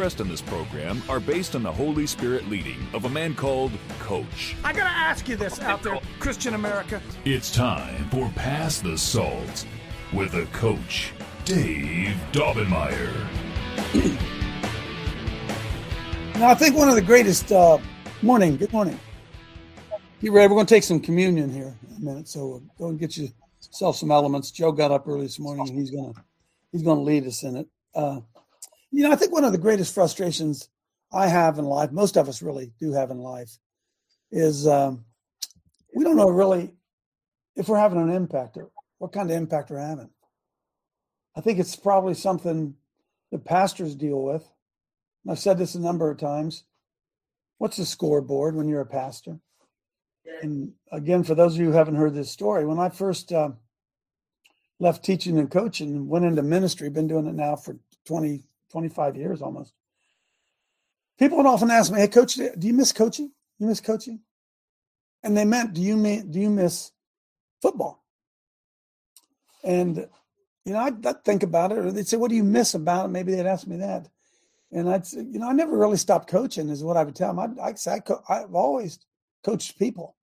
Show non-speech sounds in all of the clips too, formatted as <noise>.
in this program are based on the Holy Spirit leading of a man called Coach. I gotta ask you this out there, Christian America. It's time for Pass the Salt with the coach, Dave Daubenmire. <clears throat> Now, I think one of the greatest uh, morning. Good morning. Get ready. We're going to take some communion here in a minute. So go and get yourself some elements. Joe got up early this morning, and he's going to he's going to lead us in it. Uh, you know, I think one of the greatest frustrations I have in life, most of us really do have in life, is um, we don't know really if we're having an impact or what kind of impact we're having. I think it's probably something that pastors deal with. And I've said this a number of times. What's the scoreboard when you're a pastor? And again, for those of you who haven't heard this story, when I first uh, left teaching and coaching and went into ministry, been doing it now for 20, 25 years almost. People would often ask me, "Hey, coach, do you miss coaching? You miss coaching?" And they meant, "Do you mean, do you miss football?" And you know, I'd, I'd think about it, or they'd say, "What do you miss about it?" Maybe they'd ask me that, and I'd say, "You know, I never really stopped coaching," is what I would tell them. I'd, I'd say, I co- "I've always coached people.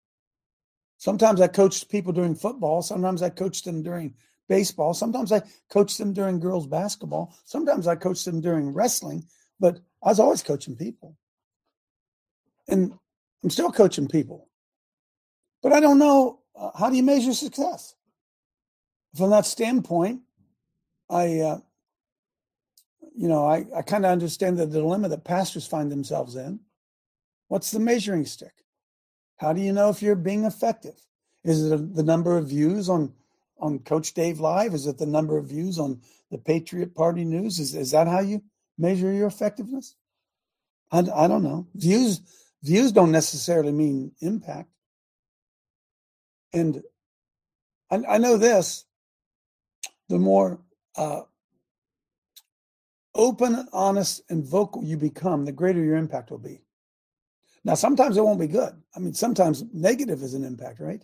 Sometimes I coached people during football. Sometimes I coached them during baseball. Sometimes I coached them during girls basketball. Sometimes I coached them during wrestling. But I was always coaching people, and I'm still coaching people. But I don't know uh, how do you measure success. From that standpoint, I, uh, you know, I, I kind of understand the dilemma that pastors find themselves in. What's the measuring stick? How do you know if you're being effective? Is it the number of views on on Coach Dave Live? Is it the number of views on the Patriot Party News? Is is that how you measure your effectiveness? I, I don't know. Views views don't necessarily mean impact. And I, I know this: the more uh, open, honest, and vocal you become, the greater your impact will be. Now, sometimes it won't be good. I mean, sometimes negative is an impact, right?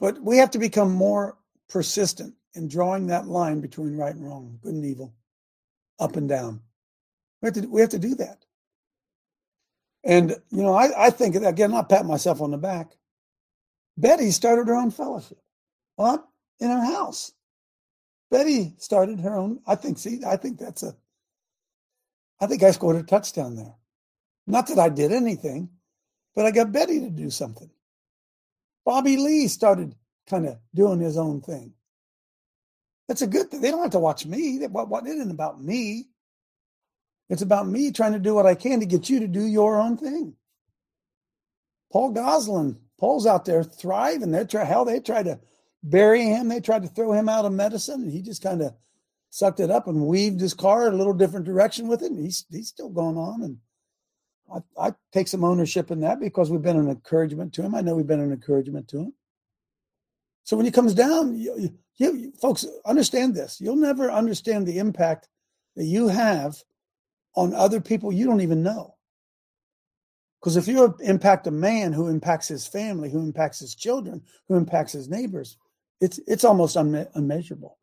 But we have to become more persistent in drawing that line between right and wrong, good and evil, up and down. We have to, we have to do that. And, you know, I, I think, again, I'll pat myself on the back. Betty started her own fellowship. What? In her house. Betty started her own. I think, see, I think that's a, I think I scored a touchdown there. Not that I did anything, but I got Betty to do something. Bobby Lee started kind of doing his own thing. That's a good thing. They don't have to watch me. What, what, it isn't about me. It's about me trying to do what I can to get you to do your own thing. Paul Goslin, Paul's out there thriving. They try hell, they tried to bury him. They tried to throw him out of medicine, and he just kind of sucked it up and weaved his car a little different direction with it. And he's he's still going on. And I, I take some ownership in that because we've been an encouragement to him. I know we've been an encouragement to him. So when he comes down, you, you, you, folks understand this. You'll never understand the impact that you have on other people you don't even know. Because if you impact a man who impacts his family, who impacts his children, who impacts his neighbors, it's it's almost unme- unmeasurable.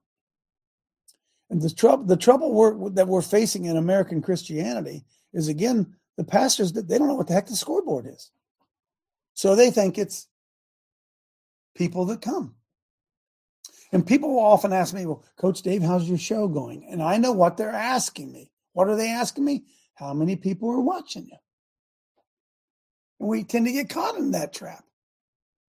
And the trouble the trouble we're, that we're facing in American Christianity is again the pastors they don't know what the heck the scoreboard is, so they think it's people that come. And people will often ask me, "Well, Coach Dave, how's your show going?" And I know what they're asking me. What are they asking me? How many people are watching you? And we tend to get caught in that trap.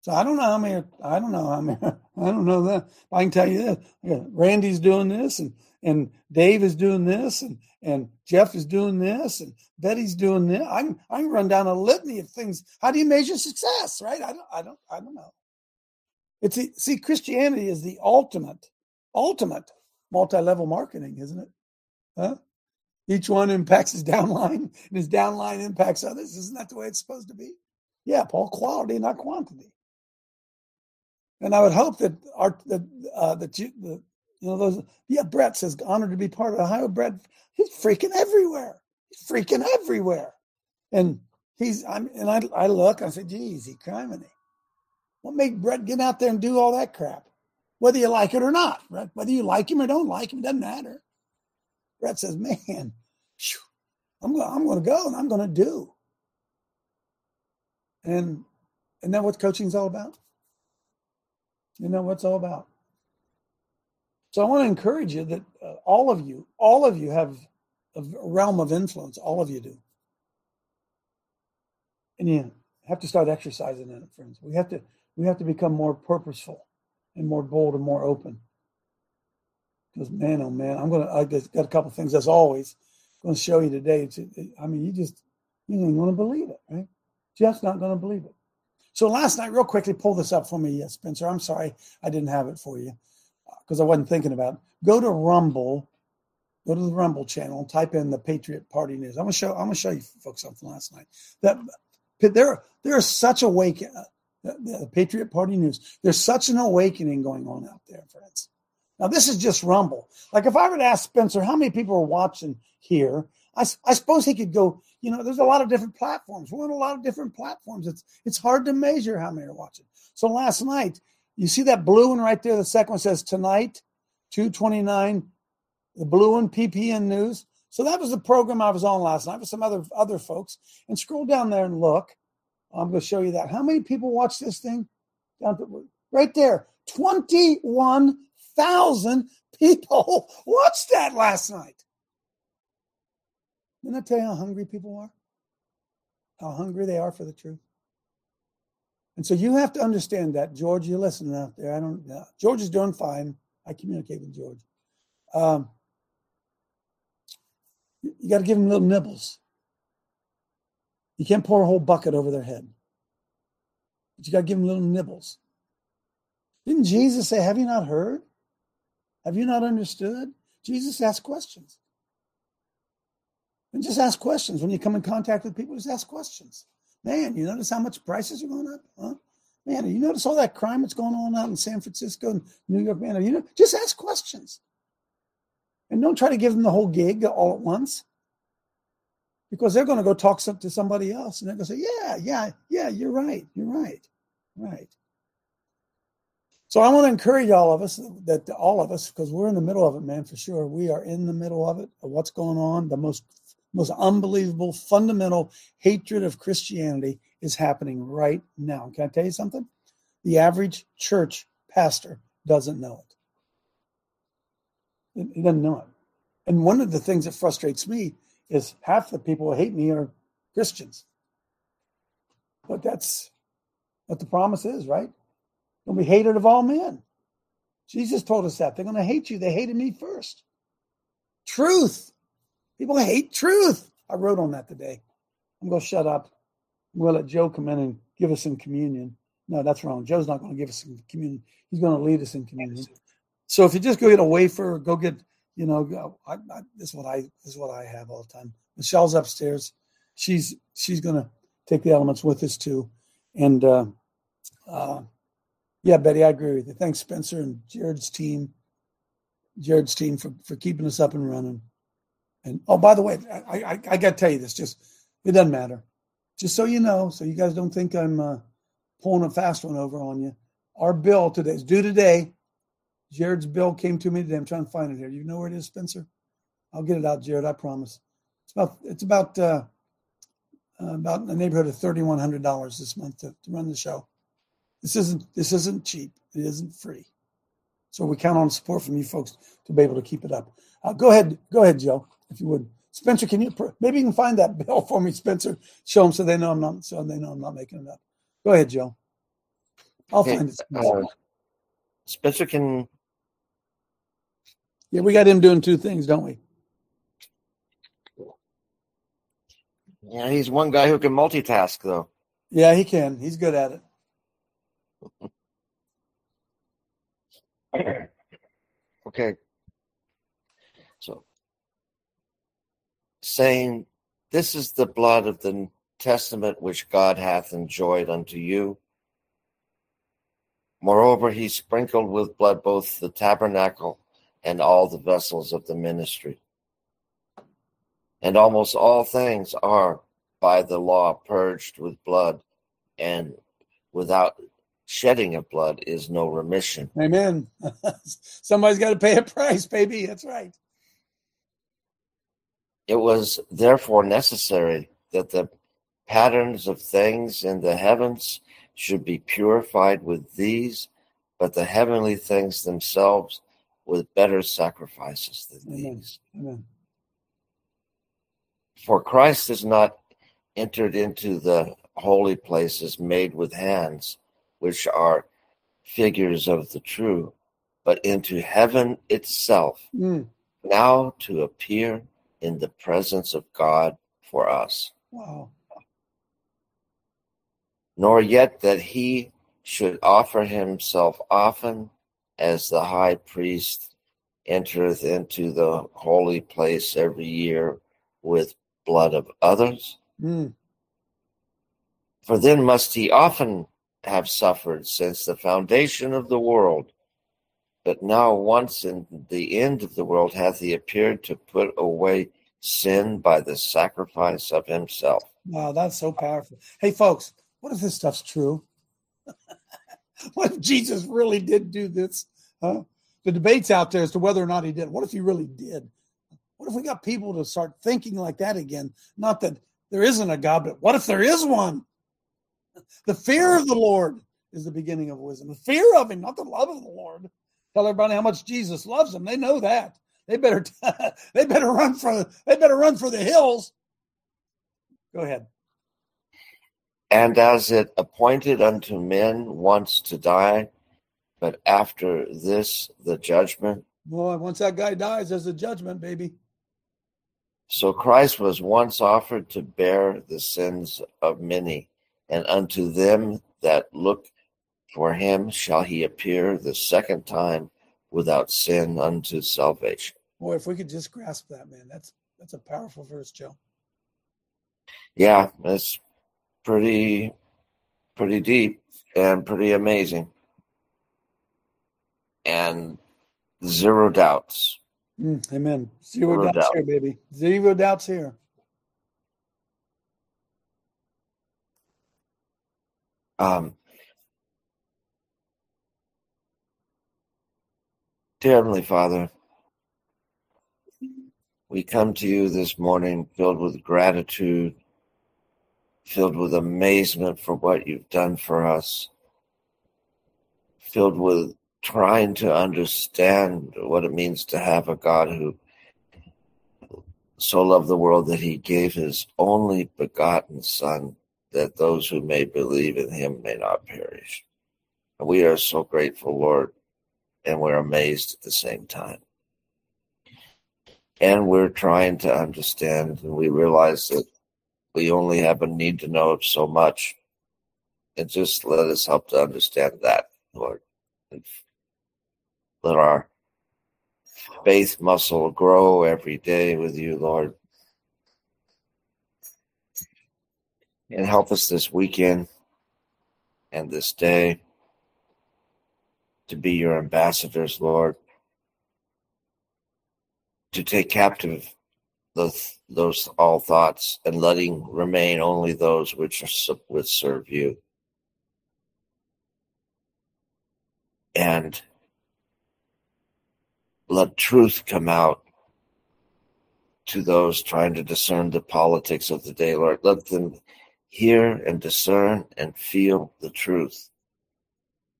So I don't know how many. I don't know how many. <laughs> I don't know that. I can tell you this: Randy's doing this, and and Dave is doing this, and and Jeff is doing this, and Betty's doing this. I can I can run down a litany of things. How do you measure success? Right? I don't. I don't. I don't know. It's see, Christianity is the ultimate, ultimate multi-level marketing, isn't it? Huh? Each one impacts his downline, and his downline impacts others. Isn't that the way it's supposed to be? Yeah, Paul, quality, not quantity. And I would hope that our that uh, that you the you know those yeah Brett says honored to be part of Ohio. Brett, he's freaking everywhere. He's freaking everywhere, and he's I'm and I I look I say, geez, he criminy. What made Brett get out there and do all that crap? Whether you like it or not, right? Whether you like him or don't like him, doesn't matter. Brett says, man, I'm going, I'm going to go and I'm going to do. And and that what coaching's all about? You know what it's all about. So I want to encourage you that uh, all of you, all of you have a realm of influence. All of you do. And you have to start exercising in it, friends. We have to we have to become more purposeful and more bold and more open. Because man, oh man, I'm gonna I just got a couple things as always. I'm gonna show you today. It's, I mean, you just you ain't gonna believe it, right? Just not gonna believe it. So last night, real quickly, pull this up for me, yes, Spencer. I'm sorry I didn't have it for you because I wasn't thinking about. Go to Rumble, go to the Rumble channel, type in the Patriot Party News. I'm gonna show. I'm gonna show you folks something last night. That there, there is such a wake. The, the Patriot Party News. There's such an awakening going on out there, friends. Now, this is just Rumble. Like if I were to ask Spencer how many people are watching here, I, I suppose he could go, you know, there's a lot of different platforms. We're on a lot of different platforms. It's it's hard to measure how many are watching. So last night, you see that blue one right there. The second one says tonight, 229, the blue one, PPN News. So that was the program I was on last night with some other other folks. And scroll down there and look. I'm going to show you that. How many people watch this thing? Down to, right there, 21,000 people <laughs> watched that last night. Didn't I tell you how hungry people are? How hungry they are for the truth. And so you have to understand that, George. You're listening out there. I don't. Uh, George is doing fine. I communicate with George. Um, you, got to give him little nibbles. You can't pour a whole bucket over their head. But you got to give them little nibbles. Didn't Jesus say, Have you not heard? Have you not understood? Jesus asked questions. And just ask questions. When you come in contact with people, just ask questions. Man, you notice how much prices are going up? Huh? Man, you notice all that crime that's going on out in San Francisco and New York? Man, you know, just ask questions. And don't try to give them the whole gig all at once because they're going to go talk to somebody else and they're going to say, yeah, yeah, yeah, you're right. You're right. Right. So I want to encourage all of us that all of us, because we're in the middle of it, man, for sure. We are in the middle of it, of what's going on. The most most unbelievable, fundamental hatred of Christianity is happening right now. Can I tell you something? The average church pastor doesn't know it. He doesn't know it. And one of the things that frustrates me is half the people who hate me are Christians. But that's what the promise is, right? Don't be hated of all men. Jesus told us that. They're going to hate you. They hated me first. Truth. People hate truth. I wrote on that today. I'm going to shut up. We'll let Joe come in and give us some communion. No, that's wrong. Joe's not going to give us some communion. He's going to lead us in communion. So if you just go get a wafer, go get you know, I, I, this is what I this is what I have all the time. Michelle's upstairs. She's she's gonna take the elements with us too, and uh, uh, yeah, Betty, I agree with you. Thanks, Spencer and Jared's team, Jared's team for for keeping us up and running. And oh, by the way, I I, I got to tell you this. Just it doesn't matter. Just so you know, so you guys don't think I'm uh, pulling a fast one over on you. Our bill today is due today. Jared's bill came to me today. I'm trying to find it here. You know where it is, Spencer? I'll get it out, Jared. I promise. It's about it's about uh, uh, about the neighborhood of thirty one hundred dollars this month to, to run the show. This isn't this isn't cheap. It isn't free. So we count on support from you folks to be able to keep it up. Uh, go ahead, go ahead, Joe, if you would. Spencer, can you maybe you can find that bill for me, Spencer? Show them so they know I'm not so they know I'm not making it up. Go ahead, Joe. I'll okay. find it. Spencer. Uh, Spencer can yeah, we got him doing two things, don't we? Yeah, he's one guy who can multitask, though. Yeah, he can. He's good at it. okay. Saying, This is the blood of the testament which God hath enjoyed unto you. Moreover, he sprinkled with blood both the tabernacle and all the vessels of the ministry. And almost all things are by the law purged with blood, and without shedding of blood is no remission. Amen. <laughs> Somebody's got to pay a price, baby. That's right. It was therefore necessary that the patterns of things in the heavens should be purified with these, but the heavenly things themselves with better sacrifices than Amen. these. Amen. For Christ has not entered into the holy places made with hands, which are figures of the true, but into heaven itself, Mm. now to appear in the presence of God for us. Wow. Nor yet that he should offer himself often, as the high priest entereth into the holy place every year with blood of others. Mm. For then must he often have suffered since the foundation of the world. But now, once in the end of the world, hath he appeared to put away sin by the sacrifice of himself. Wow, that's so powerful. Hey, folks, what if this stuff's true? <laughs> what if Jesus really did do this? Huh? The debate's out there as to whether or not he did. What if he really did? What if we got people to start thinking like that again? Not that there isn't a God, but what if there is one? The fear of the Lord is the beginning of wisdom. The fear of him, not the love of the Lord. Tell everybody how much Jesus loves them. They know that. They better <laughs> they better run for they better run for the hills. Go ahead. And as it appointed unto men once to die, but after this the judgment, Boy, once that guy dies, there's a judgment, baby. so Christ was once offered to bear the sins of many, and unto them that look for him shall he appear the second time without sin unto salvation. Boy, if we could just grasp that, man, that's that's a powerful verse, Joe. Yeah, it's pretty pretty deep and pretty amazing. And zero doubts. Mm, amen. Zero, Zero doubts doubt. here, baby. Zero doubts here. Um, dear Heavenly Father, we come to you this morning filled with gratitude, filled with amazement for what you've done for us, filled with trying to understand what it means to have a God who so loved the world that he gave his only begotten Son, that those who may believe in him may not perish. And we are so grateful, Lord, and we're amazed at the same time. And we're trying to understand, and we realize that we only have a need to know of so much. And just let us help to understand that, Lord. And let our faith muscle grow every day with you, Lord. And help us this weekend and this day to be your ambassadors, Lord. To take captive those, those all thoughts and letting remain only those which are which serve you. And let truth come out to those trying to discern the politics of the day, Lord. Let them hear and discern and feel the truth.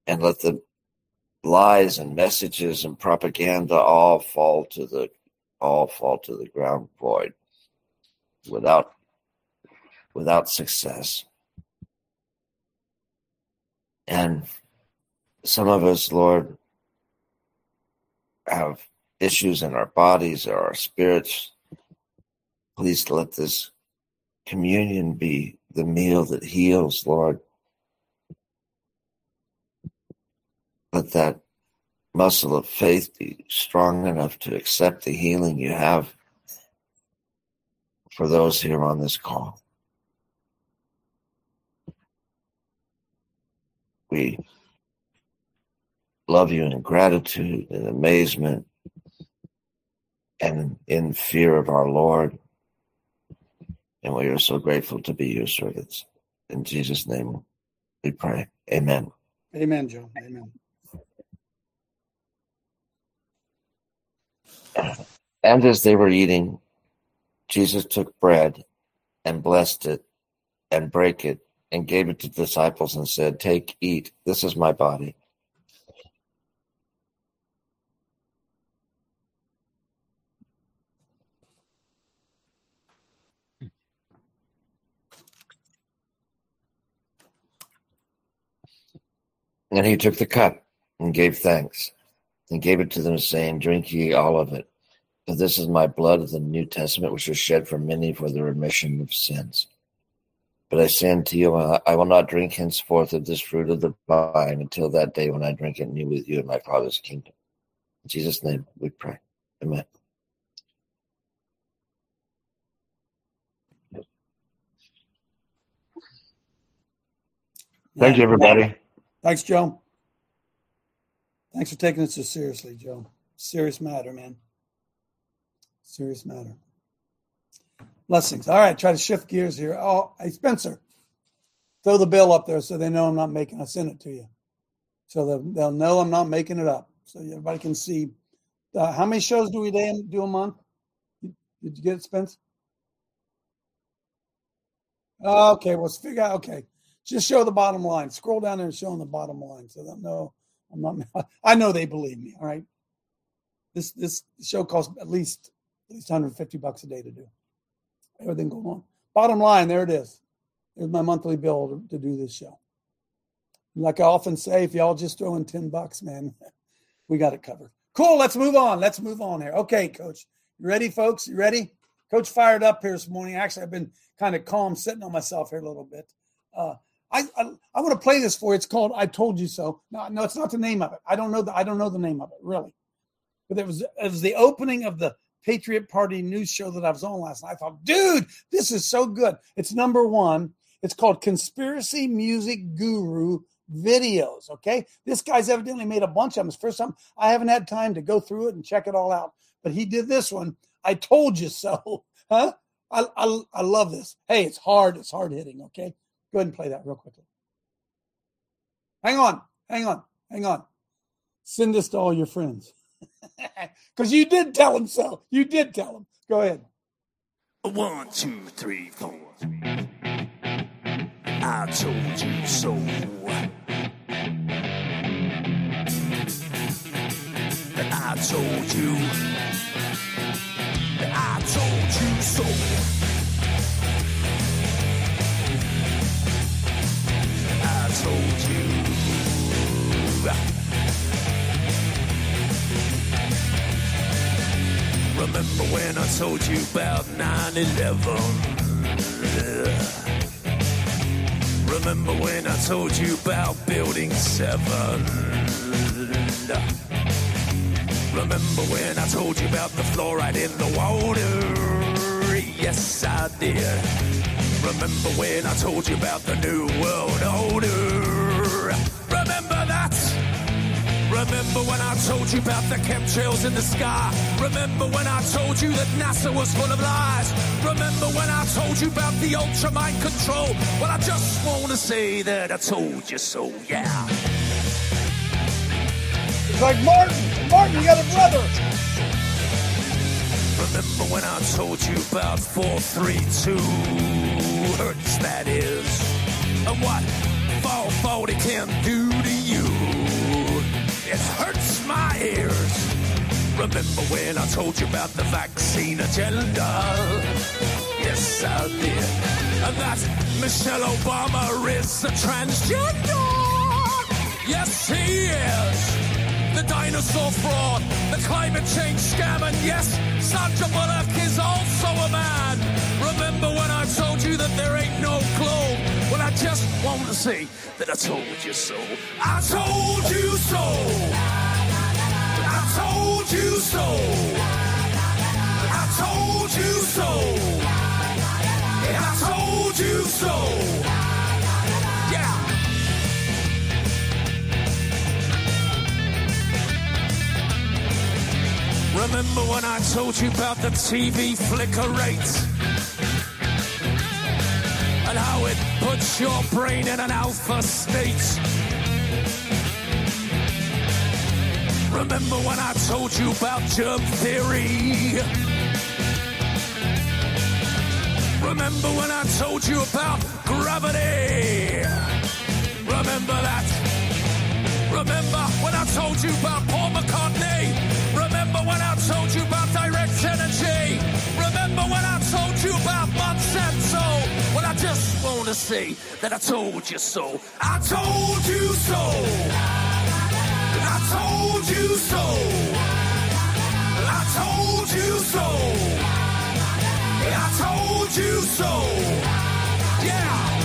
And let the lies and messages and propaganda all fall to the all fall to the ground void without without success. And some of us, Lord, have issues in our bodies or our spirits. Please let this communion be the meal that heals, Lord. Let that muscle of faith be strong enough to accept the healing you have for those here on this call. We love you in gratitude and amazement and in fear of our Lord. And we are so grateful to be your servants. In Jesus' name we pray. Amen. Amen, Joe. Amen. And as they were eating, Jesus took bread and blessed it and brake it and gave it to the disciples and said, Take, eat, this is my body. And he took the cup and gave thanks and gave it to them, saying, Drink ye all of it. For this is my blood of the New Testament, which is shed for many for the remission of sins. But I say unto you, I will not drink henceforth of this fruit of the vine until that day when I drink it new with you in my Father's kingdom. In Jesus' name we pray. Amen. Thank you, everybody. Thanks, Joe. Thanks for taking it so seriously, Joe. Serious matter, man. Serious matter. Blessings. All right, try to shift gears here. Oh, hey, Spencer, throw the bill up there so they know I'm not making. I sent it to you, so they'll, know I'm not making it up, so everybody can see. Uh, how many shows do we do a month? Did you get it, Spence? Okay, well, let's figure out. Okay, just show the bottom line. Scroll down there and show them the bottom line, so they'll know I'm not. <laughs> I know they believe me. All right. This this show costs at least at least 150 bucks a day to do. Everything going on. Bottom line, there it is. There's my monthly bill to, to do this show. Like I often say, if y'all just throw in 10 bucks, man, <laughs> we got it covered. Cool. Let's move on. Let's move on here. Okay, coach. You ready, folks? You ready? Coach fired up here this morning. Actually, I've been kind of calm, sitting on myself here a little bit. Uh, I, I, I want to play this for you. It's called "I Told You So." No, no, it's not the name of it. I don't know the I don't know the name of it really, but it was it was the opening of the Patriot Party news show that I was on last night. I thought, dude, this is so good. It's number one. It's called Conspiracy Music Guru Videos. Okay, this guy's evidently made a bunch of them. It's the first time I haven't had time to go through it and check it all out, but he did this one. I told you so, <laughs> huh? I, I, I love this. Hey, it's hard. It's hard hitting. Okay. Go ahead and play that real quickly. Hang on, hang on, hang on. Send this to all your friends. <laughs> Because you did tell them so. You did tell them. Go ahead. One, two, three, four. I told you so. I told you. I told you so. Remember when I told you about 9 11? Remember when I told you about Building 7? Remember when I told you about the fluoride in the water? Yes, I did. Remember when I told you about the New World Order? Remember when I told you about the chemtrails in the sky? Remember when I told you that NASA was full of lies? Remember when I told you about the ultra mind control? Well, I just want to say that I told you so, yeah. It's like Martin. Martin, you got a brother. Remember when I told you about 432 hertz, that is? And what 440 can do? It hurts my ears. Remember when I told you about the vaccine agenda? Yes, I did. And that Michelle Obama is a transgender. Yes, he is. The dinosaur fraud, the climate change scam, and yes, Sandra Bullock is also a man. Remember when I told you that there ain't no globe? I just want to say that I told you so. I told you so. I told you so. I told you so. I told you so. Yeah. Remember when I told you about the TV flicker rate? And how it puts your brain in an alpha state? Remember when I told you about germ theory? Remember when I told you about gravity? Remember that? Remember when I told you about Paul McCartney? Remember when I told you about direct energy? Remember when I told you about Monsanto? I just want to say that I told you so. I told you so. I told you so. I told you so. I told you so. Yeah.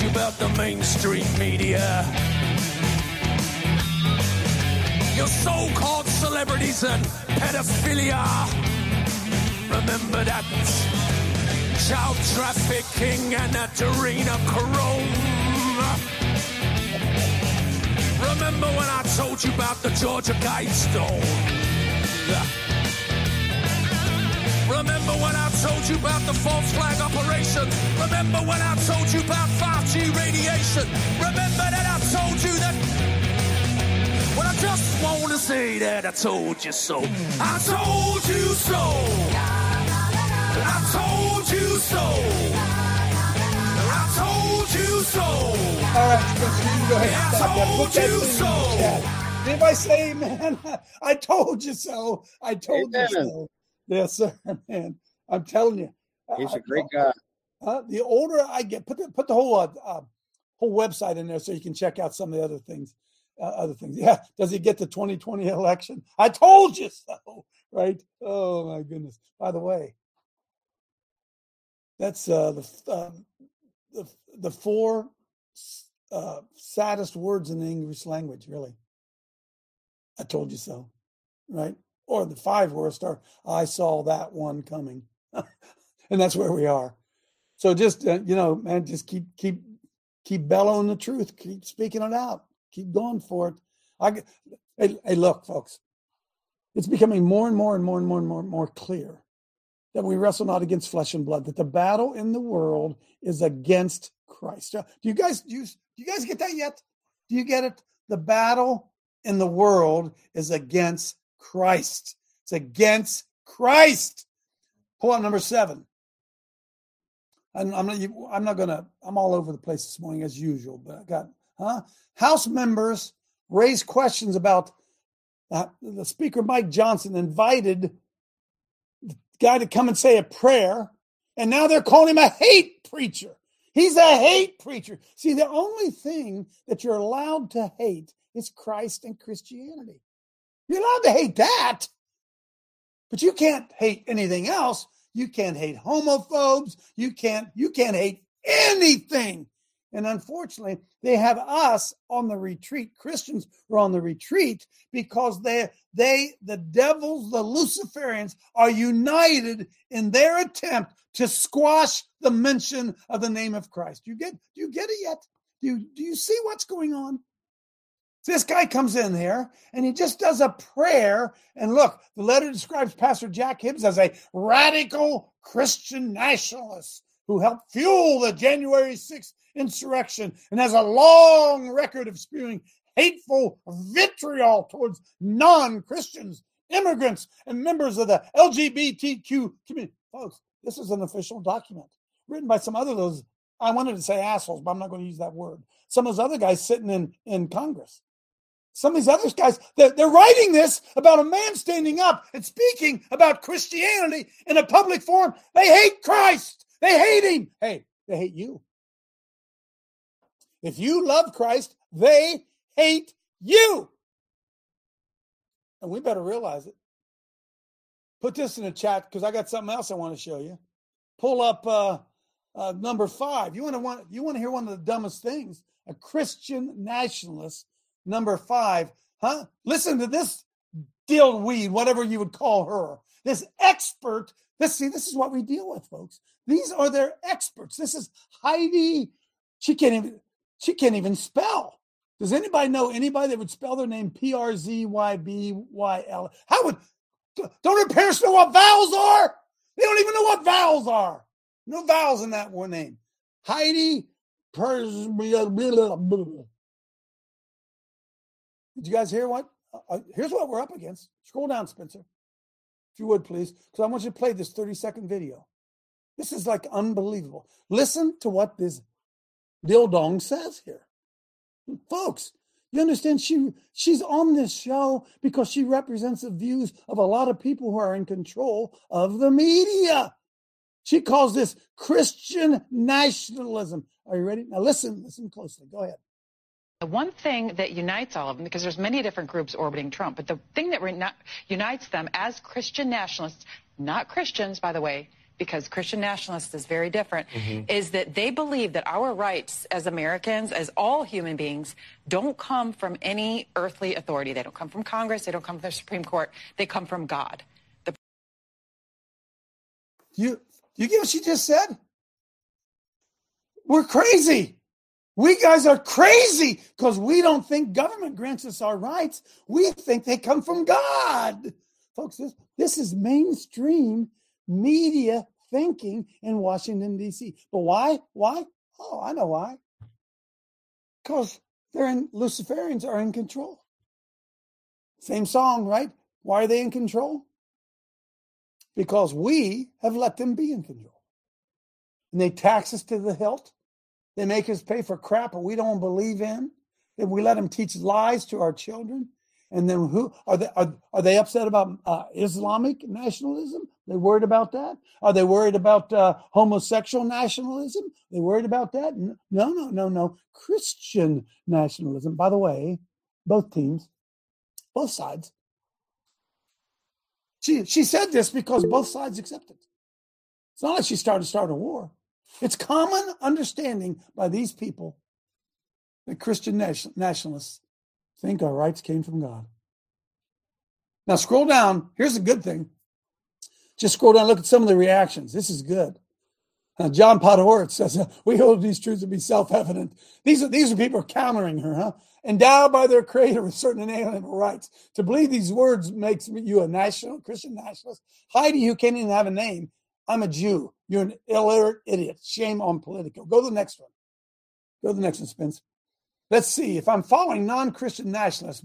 You about the mainstream media? Your so-called celebrities and pedophilia. Remember that child trafficking and adrenochrome. Remember when I told you about the Georgia Guidestone? Remember when I told you about the false flag operation? Remember when I told you about 5G radiation? Remember that I told you that? Well, I just want to say that I told you so. I told you so. I told you so. I told you so. All right, Spencer, you go ahead stop that. Put that told you so. the chat. Anybody say man? <laughs> I told you so. I told you so. Yes, sir, <laughs> man. I'm telling you. He's I- a great guy. Uh, the older I get, put the, put the whole uh, uh, whole website in there so you can check out some of the other things. Uh, other things. Yeah. Does he get the 2020 election? I told you so. <laughs> Right. Oh my goodness. By the way, that's uh, the um, the the four uh, saddest words in the English language. Really. I told you so. Right. Or the five worst are I saw that one coming, <laughs> and that's where we are. So just uh, you know, man, just keep keep keep bellowing the truth, keep speaking it out, keep going for it. I hey, hey look, folks, it's becoming more and more and more and more and more and more clear that we wrestle not against flesh and blood, that the battle in the world is against Christ. Do you guys do you, do you guys get that yet? Do you get it? The battle in the world is against Christ. It's against Christ. Out number seven. I'm, I'm not. I'm not gonna. I'm all over the place this morning as usual. But I got huh. House members raised questions about uh, the Speaker Mike Johnson invited the guy to come and say a prayer, and now they're calling him a hate preacher. He's a hate preacher. See, the only thing that you're allowed to hate is Christ and Christianity. You're allowed to hate that, but you can't hate anything else. You can't hate homophobes. You can't. You can't hate anything. And unfortunately, they have us on the retreat. Christians are on the retreat because they, they, the devils, the Luciferians, are united in their attempt to squash the mention of the name of Christ. You get, do you get it yet? Do you, do you see what's going on? This guy comes in here and he just does a prayer. And look, the letter describes Pastor Jack Hibbs as a radical Christian nationalist who helped fuel the January 6th insurrection and has a long record of spewing hateful vitriol towards non Christians, immigrants, and members of the LGBTQ community. Folks, this is an official document written by some other of those. I wanted to say assholes, but I'm not going to use that word. Some of those other guys sitting in, in Congress. Some of these other guys, they're, they're writing this about a man standing up and speaking about Christianity in a public forum. They hate Christ. They hate him. Hey, they hate you. If you love Christ, they hate you. And we better realize it. Put this in the chat because I got something else I want to show you. Pull up uh, uh, number five. You want to want you want to hear one of the dumbest things? A Christian nationalist. Number five, huh? Listen to this deal weed, whatever you would call her. This expert. This see, this is what we deal with, folks. These are their experts. This is Heidi. She can't even. She can't even spell. Does anybody know anybody that would spell their name P R Z Y B Y L? How would don't her parents know what vowels are? They don't even know what vowels are. No vowels in that one name. Heidi. Did you guys hear what? Uh, here's what we're up against. Scroll down, Spencer, if you would, please, because I want you to play this 30 second video. This is like unbelievable. Listen to what this Dildong says here. Folks, you understand she she's on this show because she represents the views of a lot of people who are in control of the media. She calls this Christian nationalism. Are you ready? Now listen, listen closely. Go ahead. The one thing that unites all of them, because there's many different groups orbiting Trump, but the thing that re- unites them as Christian nationalists, not Christians, by the way, because Christian nationalists is very different, mm-hmm. is that they believe that our rights as Americans, as all human beings, don't come from any earthly authority. They don't come from Congress. They don't come from the Supreme Court. They come from God. The- you you get what she just said? We're crazy. We guys are crazy because we don't think government grants us our rights. We think they come from God. Folks, this, this is mainstream media thinking in Washington, D.C. But why? Why? Oh, I know why. Because they're in Luciferians are in control. Same song, right? Why are they in control? Because we have let them be in control. And they tax us to the hilt. They make us pay for crap that we don't believe in. And we let them teach lies to our children. And then who are they? Are, are they upset about uh, Islamic nationalism? They worried about that? Are they worried about uh, homosexual nationalism? They worried about that? No, no, no, no. Christian nationalism. By the way, both teams, both sides. She she said this because both sides accepted. It's not like she started start a war. It's common understanding by these people that Christian nationalists think our rights came from God. Now, scroll down. Here's a good thing. Just scroll down, look at some of the reactions. This is good. Uh, John Podhoretz says, "We hold these truths to be self-evident." These are these are people countering her, huh? Endowed by their Creator with certain inalienable rights. To believe these words makes you a national Christian nationalist. Heidi, who can't even have a name. I'm a Jew. You're an illiterate idiot. Shame on Politico. Go to the next one. Go to the next one, Spence. Let's see, if I'm following non Christian nationalists,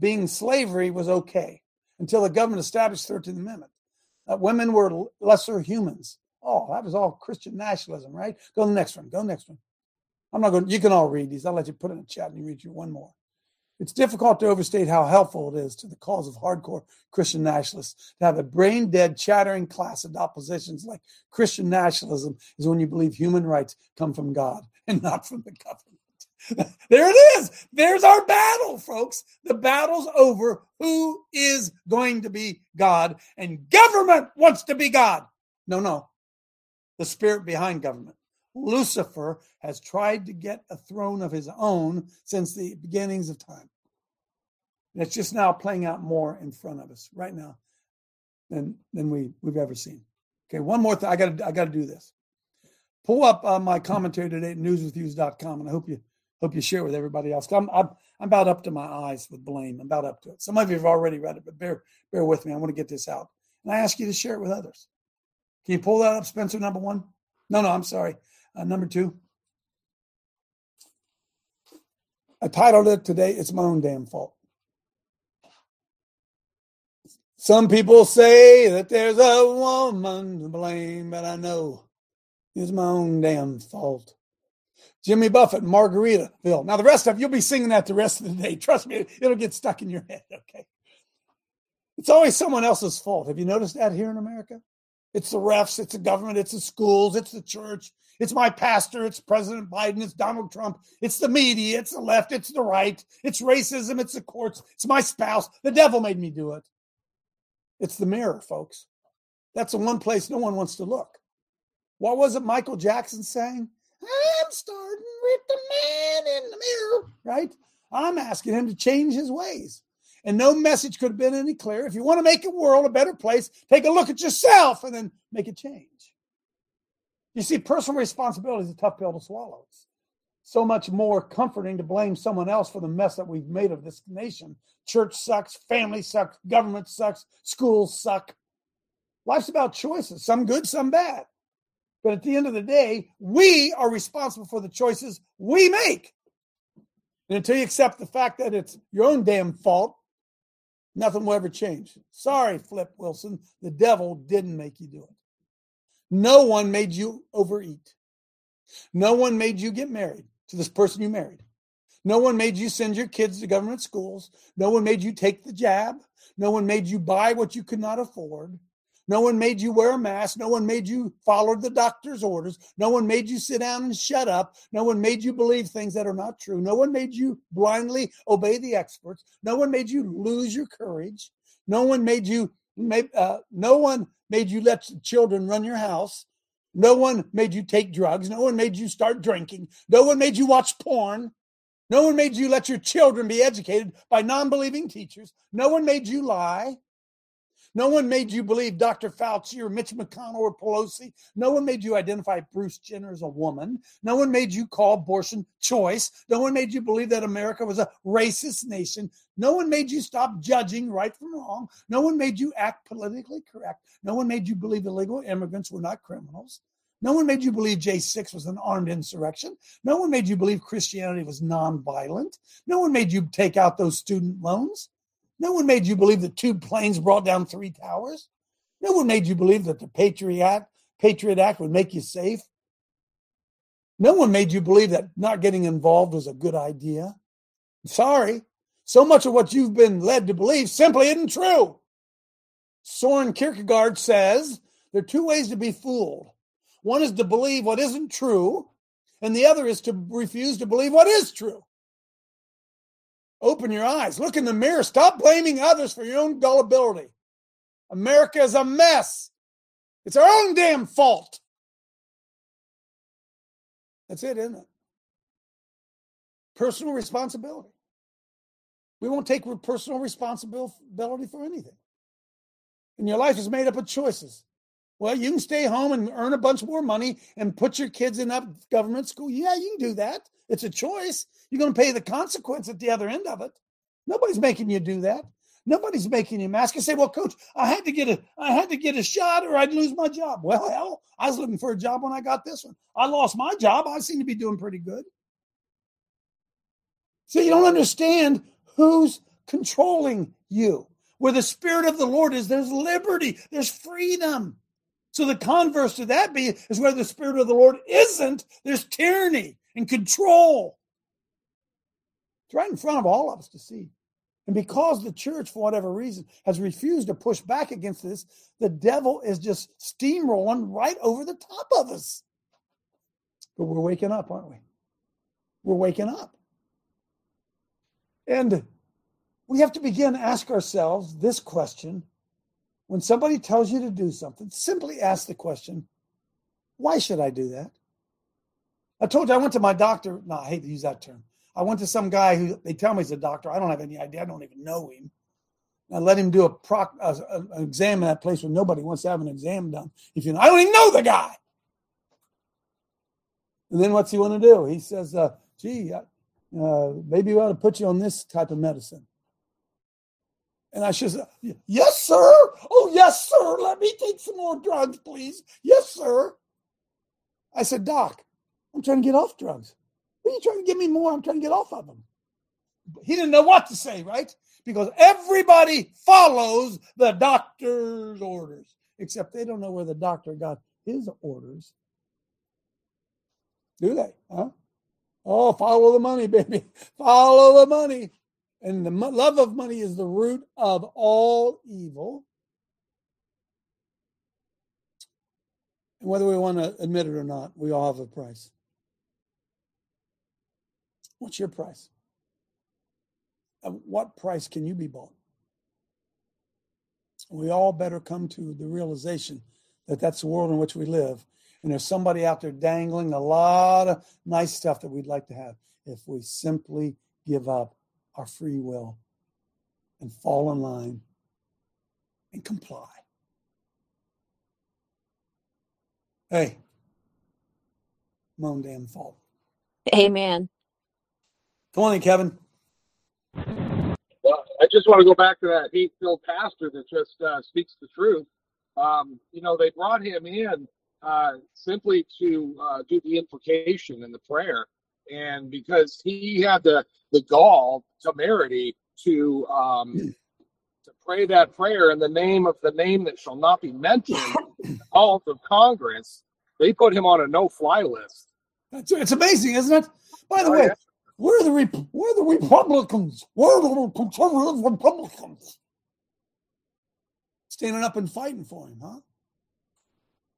being slavery was okay until the government established the 13th Amendment. Uh, women were lesser humans. Oh, that was all Christian nationalism, right? Go to the next one. Go to the next one. I'm not going. You can all read these. I'll let you put it in the chat and you read you one more. It's difficult to overstate how helpful it is to the cause of hardcore Christian nationalists to have a brain dead, chattering class adopt positions like Christian nationalism is when you believe human rights come from God <laughs> and not from the government. <laughs> there it is. There's our battle, folks. The battle's over. Who is going to be God? And government wants to be God. No, no. The spirit behind government. Lucifer has tried to get a throne of his own since the beginnings of time. And it's just now playing out more in front of us right now than, than we, we've ever seen. Okay, one more thing. I got I got to do this. Pull up uh, my commentary today at newswithviews.com, and I hope you hope you share with everybody else. I'm, I'm, I'm about up to my eyes with blame. I'm about up to it. Some of you have already read it, but bear bear with me. I want to get this out, and I ask you to share it with others. Can you pull that up, Spencer? Number one? No, no, I'm sorry. Uh, number two. I titled it today. It's my own damn fault. Some people say that there's a woman to blame, but I know it's my own damn fault. Jimmy Buffett, Margaritaville. Now, the rest of you'll be singing that the rest of the day. Trust me, it'll get stuck in your head. Okay. It's always someone else's fault. Have you noticed that here in America? It's the refs, it's the government, it's the schools, it's the church, it's my pastor, it's President Biden, it's Donald Trump, it's the media, it's the left, it's the right, it's racism, it's the courts, it's my spouse. The devil made me do it. It's the mirror, folks. That's the one place no one wants to look. What was it Michael Jackson saying? I'm starting with the man in the mirror, right? I'm asking him to change his ways. And no message could have been any clearer. If you want to make the world a better place, take a look at yourself and then make a change. You see, personal responsibility is a tough pill to swallow. It's so much more comforting to blame someone else for the mess that we've made of this nation. Church sucks, family sucks, government sucks, schools suck. Life's about choices, some good, some bad. But at the end of the day, we are responsible for the choices we make. And until you accept the fact that it's your own damn fault, nothing will ever change. Sorry, Flip Wilson, the devil didn't make you do it. No one made you overeat. No one made you get married to this person you married. No one made you send your kids to government schools. No one made you take the jab. No one made you buy what you could not afford. No one made you wear a mask. No one made you follow the doctor's orders. No one made you sit down and shut up. No one made you believe things that are not true. No one made you blindly obey the experts. No one made you lose your courage. No one made you uh, no one made you let children run your house. No one made you take drugs. No one made you start drinking. No one made you watch porn. No one made you let your children be educated by non believing teachers. No one made you lie. No one made you believe Dr. Fauci or Mitch McConnell or Pelosi. No one made you identify Bruce Jenner as a woman. No one made you call abortion choice. No one made you believe that America was a racist nation. No one made you stop judging right from wrong. No one made you act politically correct. No one made you believe illegal immigrants were not criminals. No one made you believe J6 was an armed insurrection. No one made you believe Christianity was nonviolent. No one made you take out those student loans. No one made you believe that two planes brought down three towers. No one made you believe that the Patriot Act, Patriot Act would make you safe. No one made you believe that not getting involved was a good idea. Sorry, so much of what you've been led to believe simply isn't true. Soren Kierkegaard says there are two ways to be fooled. One is to believe what isn't true, and the other is to refuse to believe what is true. Open your eyes. Look in the mirror. Stop blaming others for your own gullibility. America is a mess. It's our own damn fault. That's it, isn't it? Personal responsibility. We won't take personal responsibility for anything. And your life is made up of choices. Well, you can stay home and earn a bunch more money and put your kids in that government school. Yeah, you can do that. It's a choice. You're going to pay the consequence at the other end of it. Nobody's making you do that. Nobody's making you mask and say, "Well, coach, I had to get a, I had to get a shot, or I'd lose my job." Well, hell, I was looking for a job when I got this one. I lost my job. I seem to be doing pretty good. So you don't understand who's controlling you. Where the spirit of the Lord is, there's liberty, there's freedom. So the converse to that be is where the spirit of the Lord isn't, there's tyranny and control. It's right in front of all of us to see. And because the church, for whatever reason, has refused to push back against this, the devil is just steamrolling right over the top of us. But we're waking up, aren't we? We're waking up. And we have to begin to ask ourselves this question. When somebody tells you to do something, simply ask the question, why should I do that? I told you I went to my doctor. No, I hate to use that term. I went to some guy who they tell me he's a doctor. I don't have any idea. I don't even know him. I let him do a proc, an exam in that place where nobody wants to have an exam done. If you know, I don't even know the guy. And then what's he want to do? He says, uh, "Gee, uh, maybe we ought to put you on this type of medicine." And I says, "Yes, sir. Oh, yes, sir. Let me take some more drugs, please. Yes, sir." I said, "Doc, I'm trying to get off drugs. What are you trying to give me more? I'm trying to get off of them. He didn't know what to say, right? Because everybody follows the doctor's orders, except they don't know where the doctor got his orders. Do they? Huh? Oh, follow the money, baby. <laughs> Follow the money. And the love of money is the root of all evil. And whether we want to admit it or not, we all have a price. What's your price? At what price can you be bought? We all better come to the realization that that's the world in which we live. And there's somebody out there dangling a lot of nice stuff that we'd like to have if we simply give up our free will and fall in line and comply. Hey, moan damn fault. Amen. Come on in, Kevin. Well, I just want to go back to that hate-filled pastor that just uh, speaks the truth. Um, you know, they brought him in uh, simply to uh, do the implication and the prayer, and because he had the the gall, temerity to um, to pray that prayer in the name of the name that shall not be mentioned in the halls of Congress, they put him on a no-fly list. It's, it's amazing, isn't it? By the Oh, way, yeah. where are the where are the Republicans? Where are the conservative Republicans? Standing up and fighting for him, huh?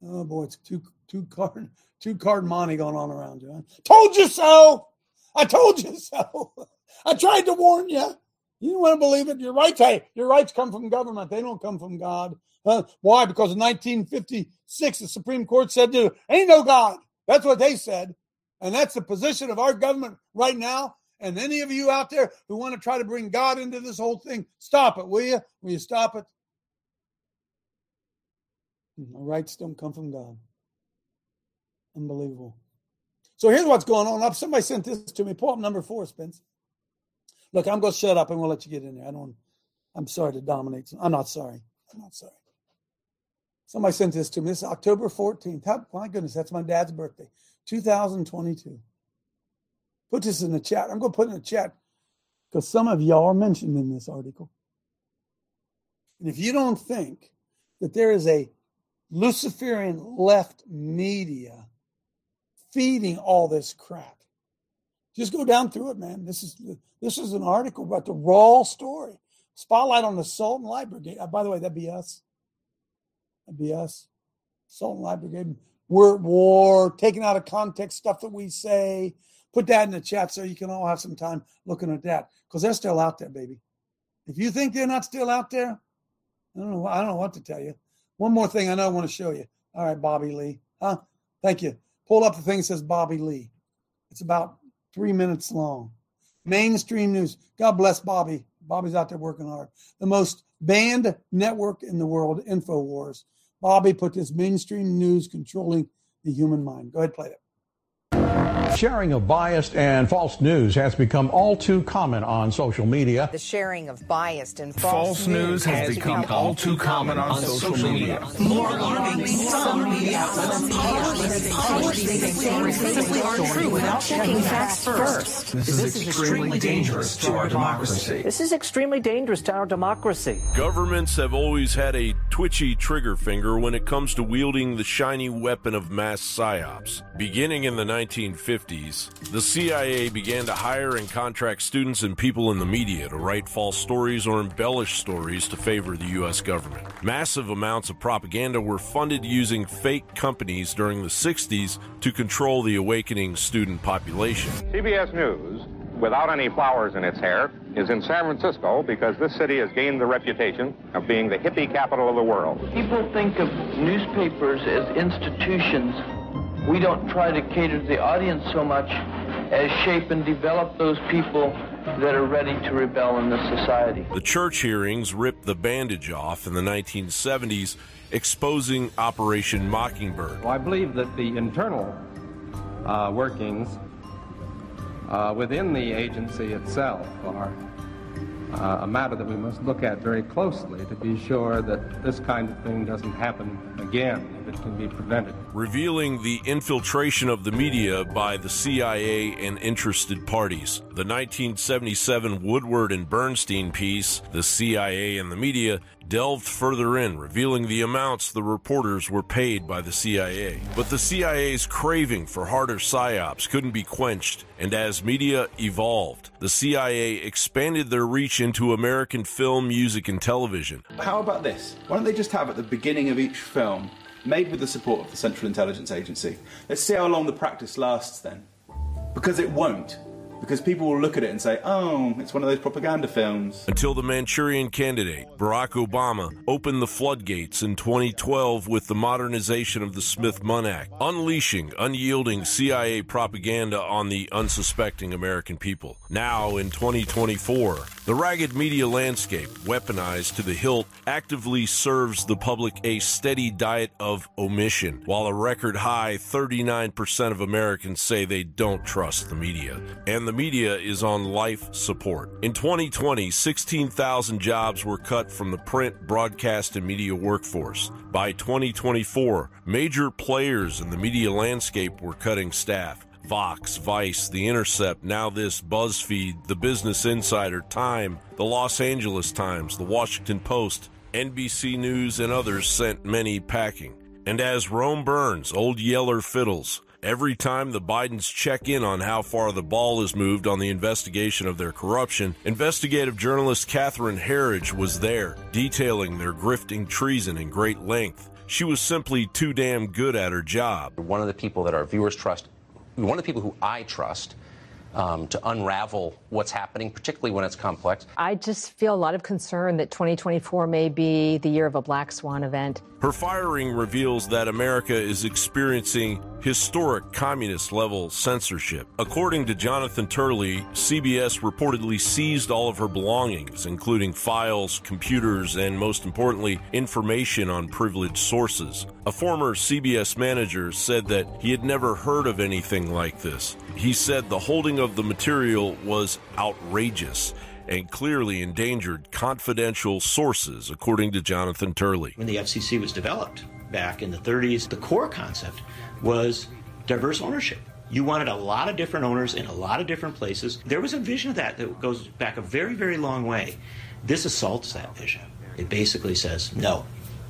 Oh boy, it's two two card <laughs> two card money going on around you. Huh? Told you so. I told you so. <laughs> I tried to warn you. You don't want to believe it. Your rights, hey, your rights come from government. They don't come from God. Huh? Why? Because in 1956, the Supreme Court said there ain't no God. That's what they said. And that's the position of our government right now. And any of you out there who want to try to bring God into this whole thing, stop it, will you? Will you stop it? Mm-hmm. Our rights don't come from God. Unbelievable. So here's what's going on. Up, somebody sent this to me. Pull up number four, Spence. Look, I'm going to shut up and we'll let you get in there. I don't. I'm sorry to dominate. I'm not sorry. I'm not sorry. Somebody sent this to me. This is October 14th. How, my goodness, that's my dad's birthday, 2022. Put this in the chat. I'm going to put in the chat because some of y'all are mentioned in this article. And if you don't think that there is a Luciferian left media feeding all this crap, just go down through it, man. This is this is an article about the raw story. Spotlight on the Salt and Light Brigade. Uh, by the way, that'd be us. That'd be us. Salt and Light Brigade. We're at war, taking out of context stuff that we say. Put that in the chat so you can all have some time looking at that because they're still out there, baby. If you think they're not still out there, I don't know. I don't know what to tell you. One more thing I know I want to show you. All right, Bobby Lee. Huh? Thank you. Pull up the thing that says Bobby Lee. It's about three minutes long. Mainstream news. God bless Bobby. Bobby's out there working hard. The most banned network in the world, InfoWars. Bobby put this mainstream news controlling the human mind. Go ahead, play it. Sharing of biased and false news has become all too common on social media. The sharing of biased and false, False news has become all too common on social media. More alarming, some media outlets publish things they simply aren't true without checking facts first. This is extremely dangerous to our democracy. This is extremely dangerous to our democracy. Governments have always had a twitchy trigger finger when it comes to wielding the shiny weapon of mass psyops. Beginning in the 1950s, the CIA began to hire and contract students and people in the media to write false stories or embellish stories to favor the U.S. government. Massive amounts of propaganda were funded using fake companies during the 60s to control the awakening student population. CBS News, without any flowers in its hair, is in San Francisco because this city has gained the reputation of being the hippie capital of the world. People think of newspapers as institutions. We don't try to cater to the audience so much as shape and develop those people that are ready to rebel in this society. The church hearings ripped the bandage off in the 1970s, exposing Operation Mockingbird. Well, I believe that the internal uh, workings uh, within the agency itself are uh, a matter that we must look at very closely to be sure that this kind of thing doesn't happen again, if it can be prevented. Revealing the infiltration of the media by the CIA and interested parties. The 1977 Woodward and Bernstein piece, The CIA and the Media, delved further in, revealing the amounts the reporters were paid by the CIA. But the CIA's craving for harder psyops couldn't be quenched, and as media evolved, the CIA expanded their reach into American film, music, and television. How about this? Why don't they just have at the beginning of each film, made with the support of the Central Intelligence Agency, let's see how long the practice lasts then. Because it won't because people will look at it and say, oh, it's one of those propaganda films. Until the Manchurian candidate, Barack Obama, opened the floodgates in 2012 with the modernization of the Smith-Mundt Act, unleashing unyielding CIA propaganda on the unsuspecting American people. Now, in 2024, the ragged media landscape, weaponized to the hilt, actively serves the public a steady diet of omission, while a record high 39% of Americans say they don't trust the media. And the media is on life support. In 2020, 16,000 jobs were cut from the print, broadcast, and media workforce. By 2024, major players in the media landscape were cutting staff. Vox, Vice, The Intercept, Now This, BuzzFeed, The Business Insider, Time, The Los Angeles Times, The Washington Post, NBC News, and others sent many packing. And as Rome burns, Old Yeller fiddles. Every time the Bidens check in on how far the ball is moved on the investigation of their corruption, investigative journalist Catherine Herridge was there, detailing their grifting treason in great length. She was simply too damn good at her job. One of the people that our viewers trust, one of the people who I trust, um, to unravel what's happening, particularly when it's complex. I just feel a lot of concern that 2024 may be the year of a black swan event. Her firing reveals that America is experiencing historic communist level censorship. According to Jonathan Turley, CBS reportedly seized all of her belongings, including files, computers, and most importantly, information on privileged sources. A former CBS manager said that he had never heard of anything like this. He said the holding of the material was outrageous and clearly endangered confidential sources, according to Jonathan Turley. When the FCC was developed back in the 30s, the core concept was diverse ownership. You wanted a lot of different owners in a lot of different places. There was a vision of that that goes back a very, very long way. This assaults that vision. It basically says, no,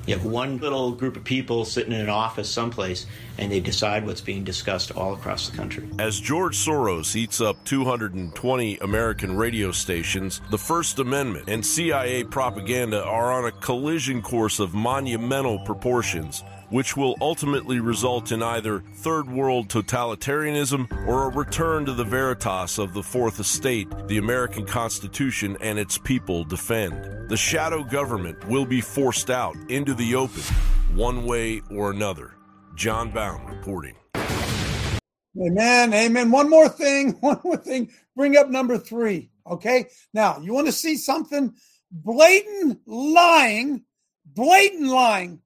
you have one little group of people sitting in an office someplace, and they decide what's being discussed all across the country. As George Soros eats up 220 American radio stations, the First Amendment and CIA propaganda are on a collision course of monumental proportions which will ultimately result in either third world totalitarianism or a return to the veritas of the Fourth Estate the American Constitution and its people defend. The shadow government will be forced out into the open, one way or another. John Bowne reporting. Amen. Amen. One more thing. <laughs> One more thing. Bring up number three. Okay. Now, you want to see something blatant lying, blatant lying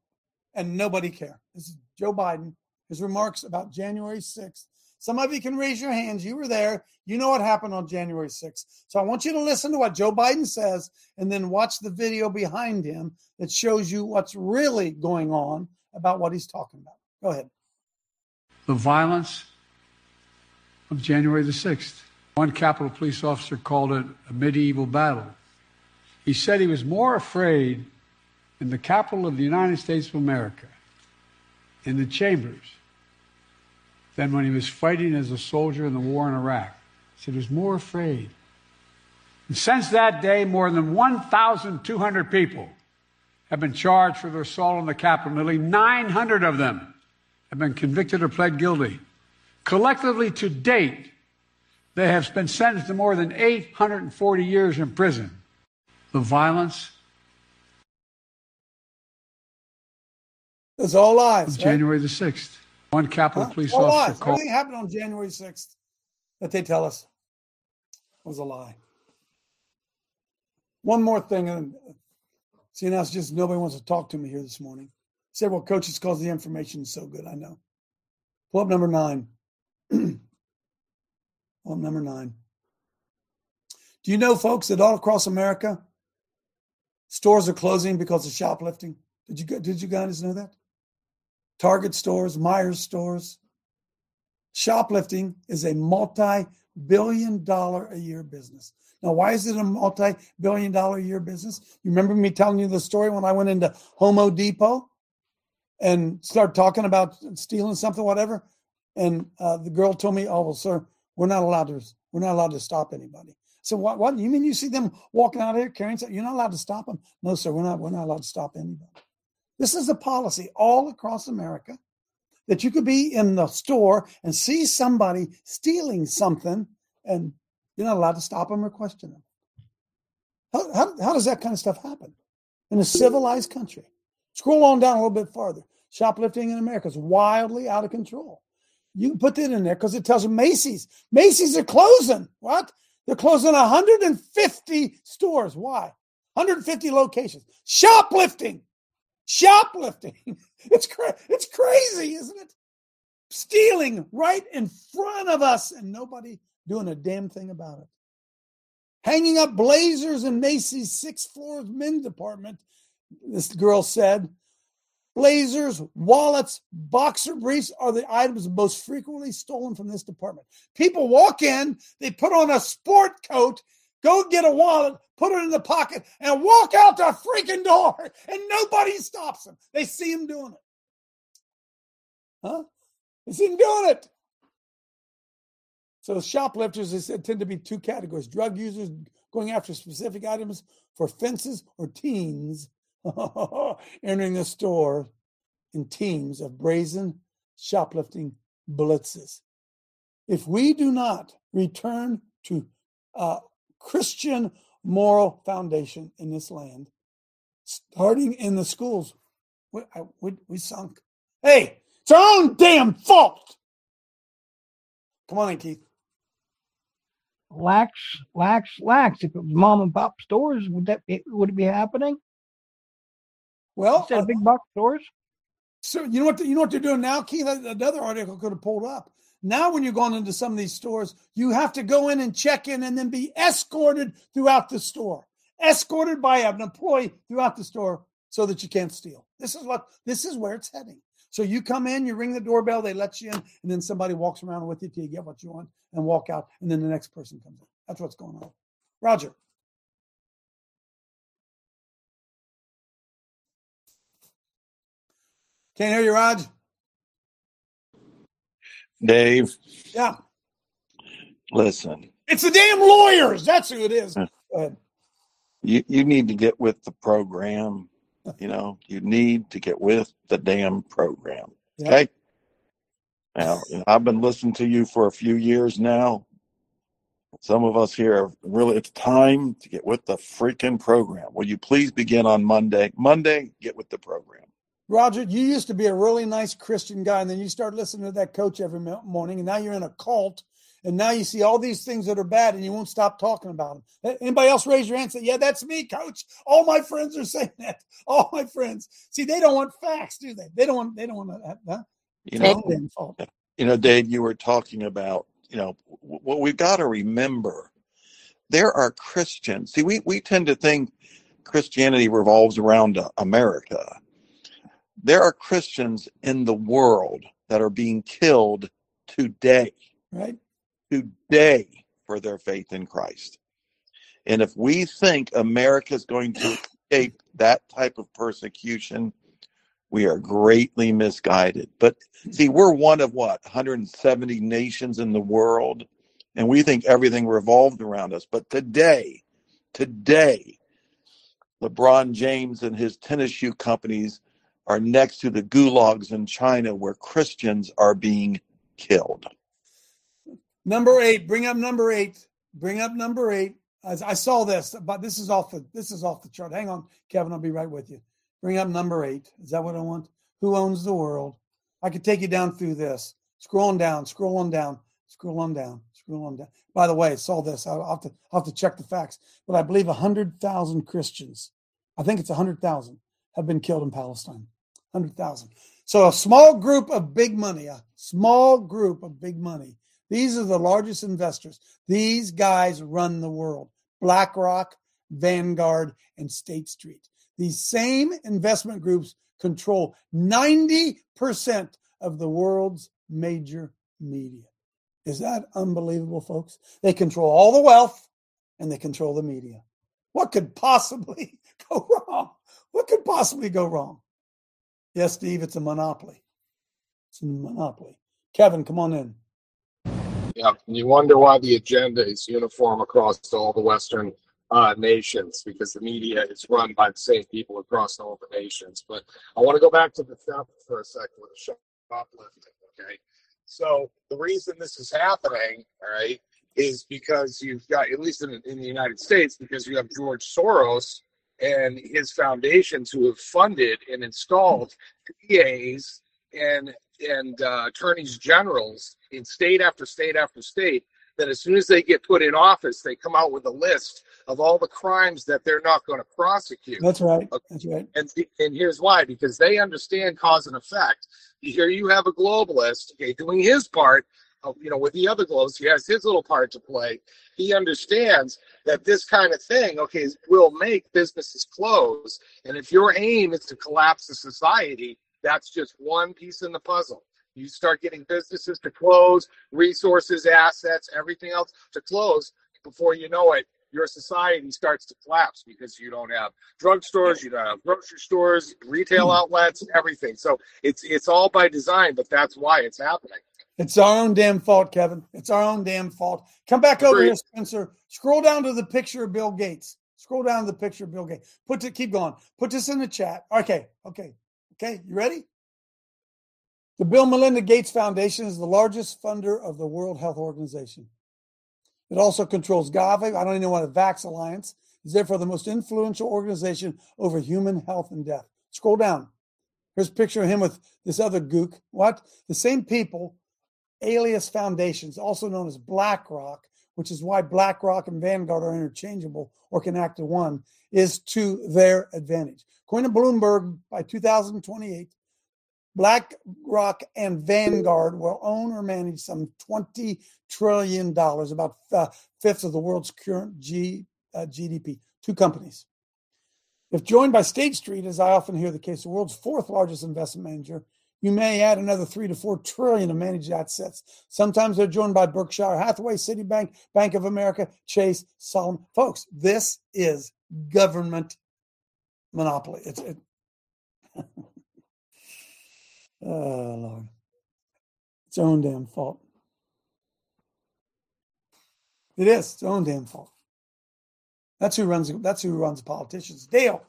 and nobody care. This is Joe Biden, his remarks about January 6th. Some of you can raise your hands. You were there. You know what happened on January 6th. So I want you to listen to what Joe Biden says and then watch the video behind him that shows you what's really going on about what he's talking about. Go ahead. The violence of January the 6th. One Capitol police officer called it a medieval battle. He said he was more afraid in the capital of the United States of America, in the chambers, than when he was fighting as a soldier in the war in Iraq. He said he was more afraid. And since that day, more than 1,200 people have been charged for their assault on the Capitol. Nearly 900 of them have been convicted or pled guilty. Collectively, to date, they have been sentenced to more than 840 years in prison. The violence It's all lies. Right? January the 6th. One Capitol huh? Police all officer lies. called. Everything happened on January 6th that they tell us was a lie. One more thing, and see now it's just nobody wants to talk to me here this morning. Said, well, coach, it's because the information is so good. I know. Pull up number nine. <clears throat> Pull up number nine. Do you know, folks, that all across America, stores are closing because of shoplifting? Did you did you guys know that? Target stores, Meijer stores. Shoplifting is a multi-billion dollar a year business. Now, why is it a multi-billion dollar a year business? You remember me telling you the story when I went into Homo Depot and started talking about stealing something, whatever, and uh, the girl told me, "Oh, well, sir, we're not allowed to. We're not allowed to stop anybody." So what? What you mean? You see them walking out here carrying something? You're not allowed to stop them? No, sir. We're not. We're not allowed to stop anybody. This is a policy all across America that you could be in the store and see somebody stealing something, and you're not allowed to stop them or question them. How, how, how does that kind of stuff happen in a civilized country? Scroll on down a little bit farther. Shoplifting in America is wildly out of control. You can put that in there because it tells you Macy's. Macy's are closing. What? They're closing 150 stores. Why? 150 locations. Shoplifting. Shoplifting. <laughs> It's cra- it's crazy, isn't it? Stealing right in front of us and nobody doing a damn thing about it. Hanging up blazers in Macy's sixth floor men's department, this girl said. Blazers, wallets, boxer briefs are the items most frequently stolen from this department. People walk in, they put on a sport coat, go get a wallet, put it in the pocket, and walk out the freaking door, and nobody stops them. They see him doing it. Huh? They see him doing it. So shoplifters is, said tend to be two categories: drug users going after specific items for fences, or teens <laughs> entering the store in teams of brazen shoplifting blitzes. If we do not return to uh, Christian moral foundation in this land, starting in the schools, we, we, we sunk. Hey, it's our own damn fault. Come on in, Keith. Lax, lax, lax. If it was mom and pop stores, would that be, would it be happening? Well, instead of uh, big box stores. So you know what you know what they're doing now, Keith? Another article could have pulled up. Now, when you're going into some of these stores, you have to go in and check in and then be escorted throughout the store, escorted by an employee throughout the store so that you can't steal. This is what this is where it's heading. So you come in, you ring the doorbell, they let you in, and then somebody walks around with you till you get what you want and walk out, and then the next person comes in. That's what's going on. Roger. Can't hear you, Raj. Dave. Yeah. Listen. It's the damn lawyers. That's who it is. You you need to get with the program. You know, you need to get with the damn program. Okay. Now, I've been listening to you for a few years now. Some of us here are really, it's time to get with the freaking program. Will you please begin on Monday? Monday, get with the program. Roger, you used to be a really nice Christian guy, and then you start listening to that coach every morning, and now you're in a cult, and now you see all these things that are bad, and you won't stop talking about them. Anybody else raise your hand and say, "Yeah, that's me, coach." All my friends are <laughs> saying that. All my friends. See, they don't want facts, do they? They don't want. They don't want that. You know, you know, Dave, you were talking about, you know, what we've got to remember. There are Christians. See, we we tend to think Christianity revolves around uh, America there are Christians in the world that are being killed today. Right. Today for their faith in Christ. And if we think America is going to escape that type of persecution, we are greatly misguided. But see, we're one of what, 170 nations in the world, and we think everything revolved around us. But today, today, LeBron James and his tennis shoe companies are next to the gulags in China where Christians are being killed. Number eight, bring up number eight. Bring up number eight. As I saw this, but this is off the this is off the chart. Hang on, Kevin. I'll be right with you. Bring up number eight. Is that what I want? Who owns the world? I could take you down through this. Scrolling down, scrolling down, scrolling down, scrolling down. By the way, I saw this. I'll have to, I'll have to check the facts, but I believe 100,000 Christians, I think it's 100,000, have been killed in Palestine. 100,000. So a small group of big money, a small group of big money. These are the largest investors. These guys run the world. BlackRock, Vanguard, and State Street. These same investment groups control 90% of the world's major media. Is that unbelievable, folks? They control all the wealth and they control the media. What could possibly <laughs> go wrong? What could possibly go wrong? Yes, Steve, it's a monopoly. It's a monopoly. Kevin, come on in. Yeah, and you wonder why the agenda is uniform across all the Western uh, nations because the media is run by the same people across all the nations. But I want to go back to the theft for a second with the shoplifting. Okay, so the reason this is happening, all right, is because you've got at least in, in the United States because you have George Soros and his foundations who have funded and installed DAs and and uh, attorneys generals in state after state after state that as soon as they get put in office, they come out with a list of all the crimes that they're not going to prosecute. That's right. That's right. And and here's why: because they understand cause and effect. Here you have a globalist, okay, doing his part. Uh, You know, with the other gloves, he has his little part to play. He understands that this kind of thing, okay, will make businesses close. And if your aim is to collapse the society, that's just one piece in the puzzle. You start getting businesses to close, resources, assets, everything else to close. Before you know it, your society starts to collapse because you don't have drugstores, you don't have grocery stores, retail outlets, everything. So it's it's all by design, but that's why it's happening. It's our own damn fault, Kevin. It's our own damn fault. Come back over here, Spencer. Scroll down to the picture of Bill Gates. Scroll down to the picture of Bill Gates. Put it, keep going. Put this in the chat. Okay, okay, okay. You ready? The Bill Melinda Gates Foundation is the largest funder of the World Health Organization. It also controls Gavi. I don't even know what a Vax Alliance is therefore the most influential organization over human health and death. Scroll down. Here's a picture of him with this other gook. What? The same people, alias foundations, also known as BlackRock, which is why BlackRock and Vanguard are interchangeable or can act as one, is to their advantage. According to Bloomberg, by 2028, BlackRock and Vanguard will own or manage some $20 trillion, about a fifth of the world's current G, uh, GDP. Two companies. If joined by State Street, as I often hear the case, the world's fourth largest investment manager, you may add another three to four trillion of managed assets. Sometimes they're joined by Berkshire Hathaway, Citibank, Bank of America, Chase, Solomon. Folks, this is government monopoly. It's it, <laughs> oh Lord, it's own damn fault. It is it's own damn fault. That's who runs. That's who runs politicians. Dale.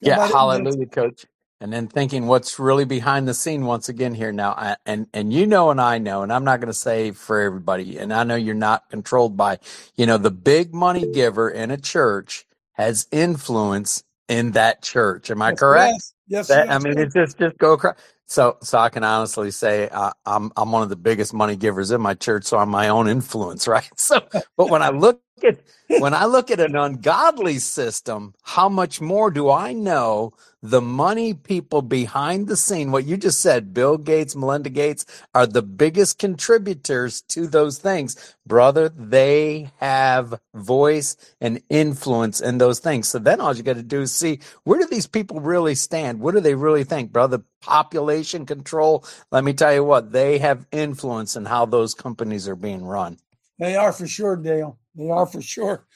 Yeah, hallelujah, coach. And then thinking what's really behind the scene once again here now, I- and and you know, and I know, and I'm not going to say for everybody, and I know you're not controlled by, you know, the big money giver in a church has influence in that church. Am I Yes, correct? yes, yes, That- yes, I mean, it's just just go across. So so I can honestly say uh, I'm I'm one of the biggest money givers in my church, so I'm my own influence, <laughs> right? So, but when I look at <laughs> when I look at an ungodly system, how much more do I know the money people behind the scene? What you just said, Bill Gates, Melinda Gates, are the biggest contributors to those things, brother. They have voice and influence in those things. So then all you got to do is see where do these people really stand? What do they really think, brother? Population control. Let me tell you what, they have influence in how those companies are being run. They are for sure, Dale. They are for sure.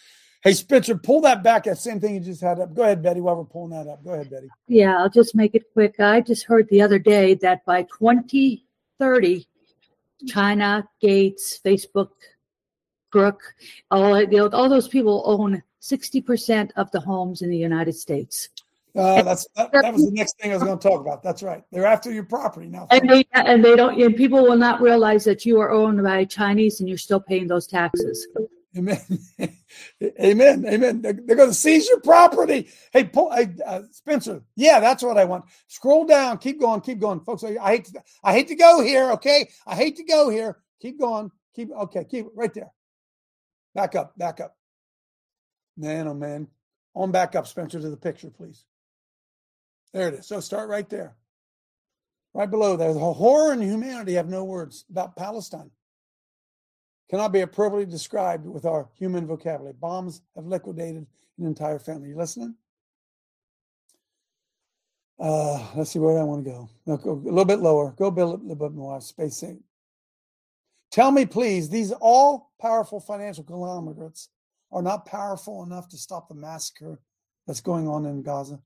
Hey, Spencer, pull that back. That same thing you just had up. Go ahead, Betty, while we're pulling that up. Go ahead, Betty. Yeah, I'll just make it quick. I just heard the other day that by 2030, China, Gates, Facebook, Crook, all, you know, all those people own 60% of the homes in the United States. Uh, that's that, that was the next thing I was going to talk about. That's right. They're after your property now. And they, and they don't, and people will not realize that you are owned by Chinese and you're still paying those taxes. Amen. <laughs> Amen. Amen. They're, they're going to seize your property. Hey, pull, hey uh, Spencer. Yeah, that's what I want. Scroll down. Keep going. Keep going, folks. I, I hate. To, I hate to go here. Okay. I hate to go here. Keep going. Keep. Okay. Keep right there. Back up. Back up. Man, oh man. On back up, Spencer, to the picture, please. There it is. So start right there. Right below there. The horror and humanity have no words about Palestine. Cannot be appropriately described with our human vocabulary. Bombs have liquidated an entire family. You listening? Uh, let's see where I want to go. No, go a little bit lower. Go a little bit more. Space Sync. Tell me, please, these all powerful financial conglomerates are not powerful enough to stop the massacre that's going on in Gaza.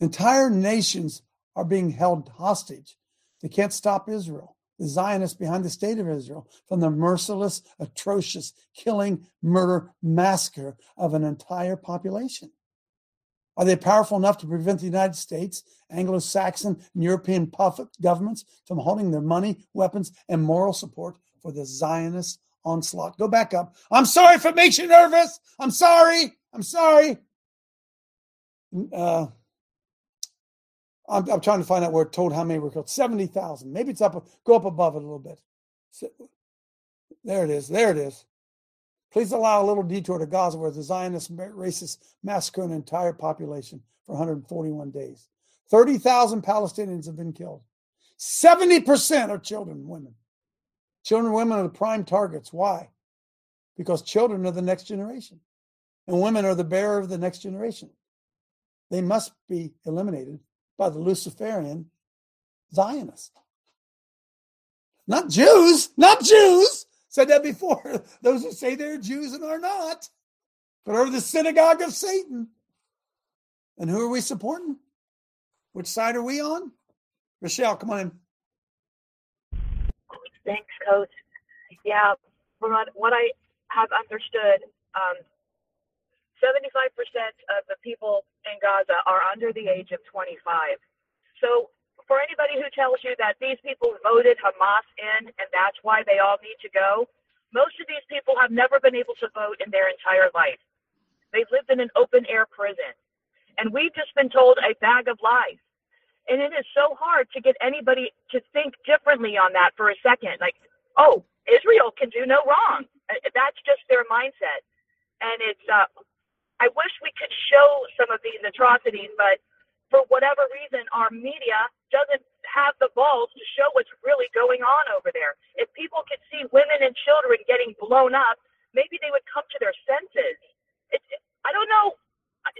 Entire nations are being held hostage. They can't stop Israel, the Zionists behind the state of Israel, from the merciless, atrocious killing, murder, massacre of an entire population. Are they powerful enough to prevent the United States, Anglo Saxon, and European puppet governments from holding their money, weapons, and moral support for the Zionist onslaught? Go back up. I'm sorry if it makes you nervous. I'm sorry. I'm sorry. Uh, I'm, I'm, trying to find out where it told how many were killed. 70,000. Maybe it's up, go up above it a little bit. So, there it is. There it is. Please allow a little detour to Gaza, where the Zionist racists massacred an entire population for 141 days. 30,000 Palestinians have been killed. 70% are children and women. Children and women are the prime targets. Why? Because children are the next generation, and women are the bearer of the next generation. They must be eliminated by the Luciferian Zionists. Not Jews, not Jews. Said that before. <laughs> Those who say they're Jews and are not, but are the synagogue of Satan. And who are we supporting? Which side are we on? Rochelle, come on in. Thanks, Coach. Yeah, from what I have understood, um, 75% of the people in Gaza are under the age of 25. So for anybody who tells you that these people voted Hamas in and that's why they all need to go, most of these people have never been able to vote in their entire life. They've lived in an open air prison. And we've just been told a bag of lies. And it is so hard to get anybody to think differently on that for a second. Like, oh, Israel can do no wrong. Uh, that's just their mindset. And it's, uh, I wish we could show some of these atrocities, but for whatever reason, our media doesn't have the balls to show what's really going on over there. If people could see women and children getting blown up, maybe they would come to their senses. It, I don't know.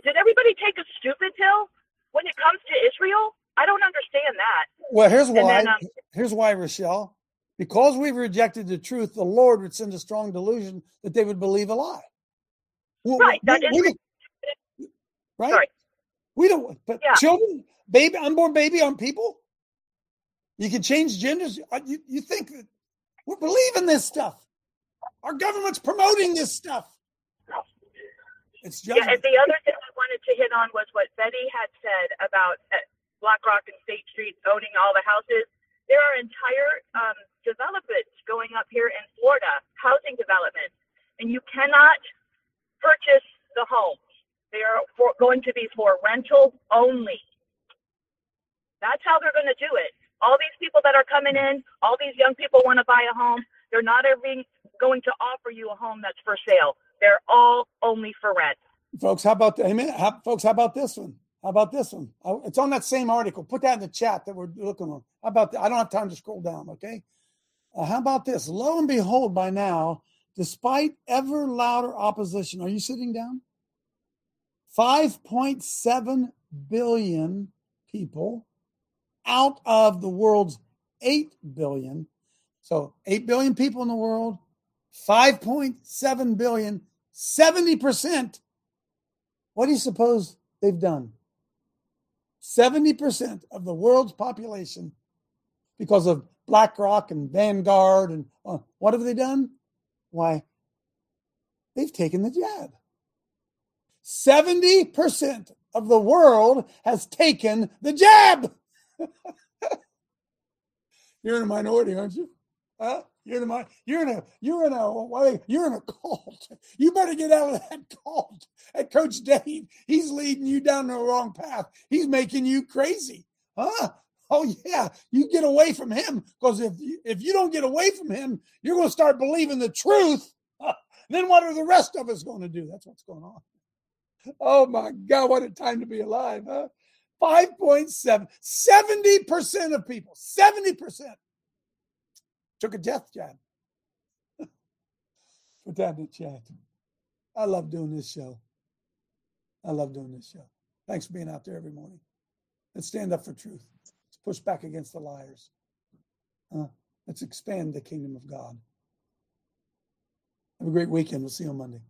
Did everybody take a stupid pill when it comes to Israel? I don't understand that. Well, here's why. Then, um, here's why, Rochelle. Because we've rejected the truth, the Lord would send a strong delusion that they would believe a lie. Right. We, that we, we, right. Sorry. We don't. But yeah. children, baby, unborn baby on people. You can change genders. Uh, you, you think that we're believing this stuff? Our government's promoting this stuff. It's just. Yeah, and the other thing I wanted to hit on was what Betty had said about uh, BlackRock and State Street owning all the houses. There are entire um, developments going up here in Florida, housing developments, and you cannot purchase the homes. They are for, going to be for rental only. That's how they're going to do it. All these people that are coming in, all these young people want to buy a home. They're not even going to offer you a home that's for sale. They're all only for rent. Folks, how about amen? How, folks, how about this one? How about this one? It's on that same article. Put that in the chat that we're looking on. How about that? I don't have time to scroll down. Okay. Uh, how about this? Lo and behold, by now, despite ever louder opposition, are you sitting down? 5.7 billion people out of the world's 8 billion. So 8 billion people in the world, 5.7 billion, 70%. What do you suppose they've done? 70% of the world's population, because of BlackRock and Vanguard, and uh, what have they done? Why, they've taken the jab. 70% of the world has taken the jab. <laughs> you're in a minority, aren't you? Huh? You're in a you're in a you're in a you're in a cult. You better get out of that <laughs> cult. And Coach Dave, he's leading you down the wrong path. He's making you crazy, huh? Oh yeah, you get away from him because if you, if you don't get away from him, you're going to start believing the truth. <laughs> Then what are the rest of us going to do? That's what's going on. Oh my God, what a time to be alive, huh? 5.7, 70% of people, 70% took a death jab. <laughs> Put that in the chat. I love doing this show. I love doing this show. Thanks for being out there every morning. Let's stand up for truth. Push back against the liars. Uh, let's expand the kingdom of God. Have a great weekend. We'll see you on Monday.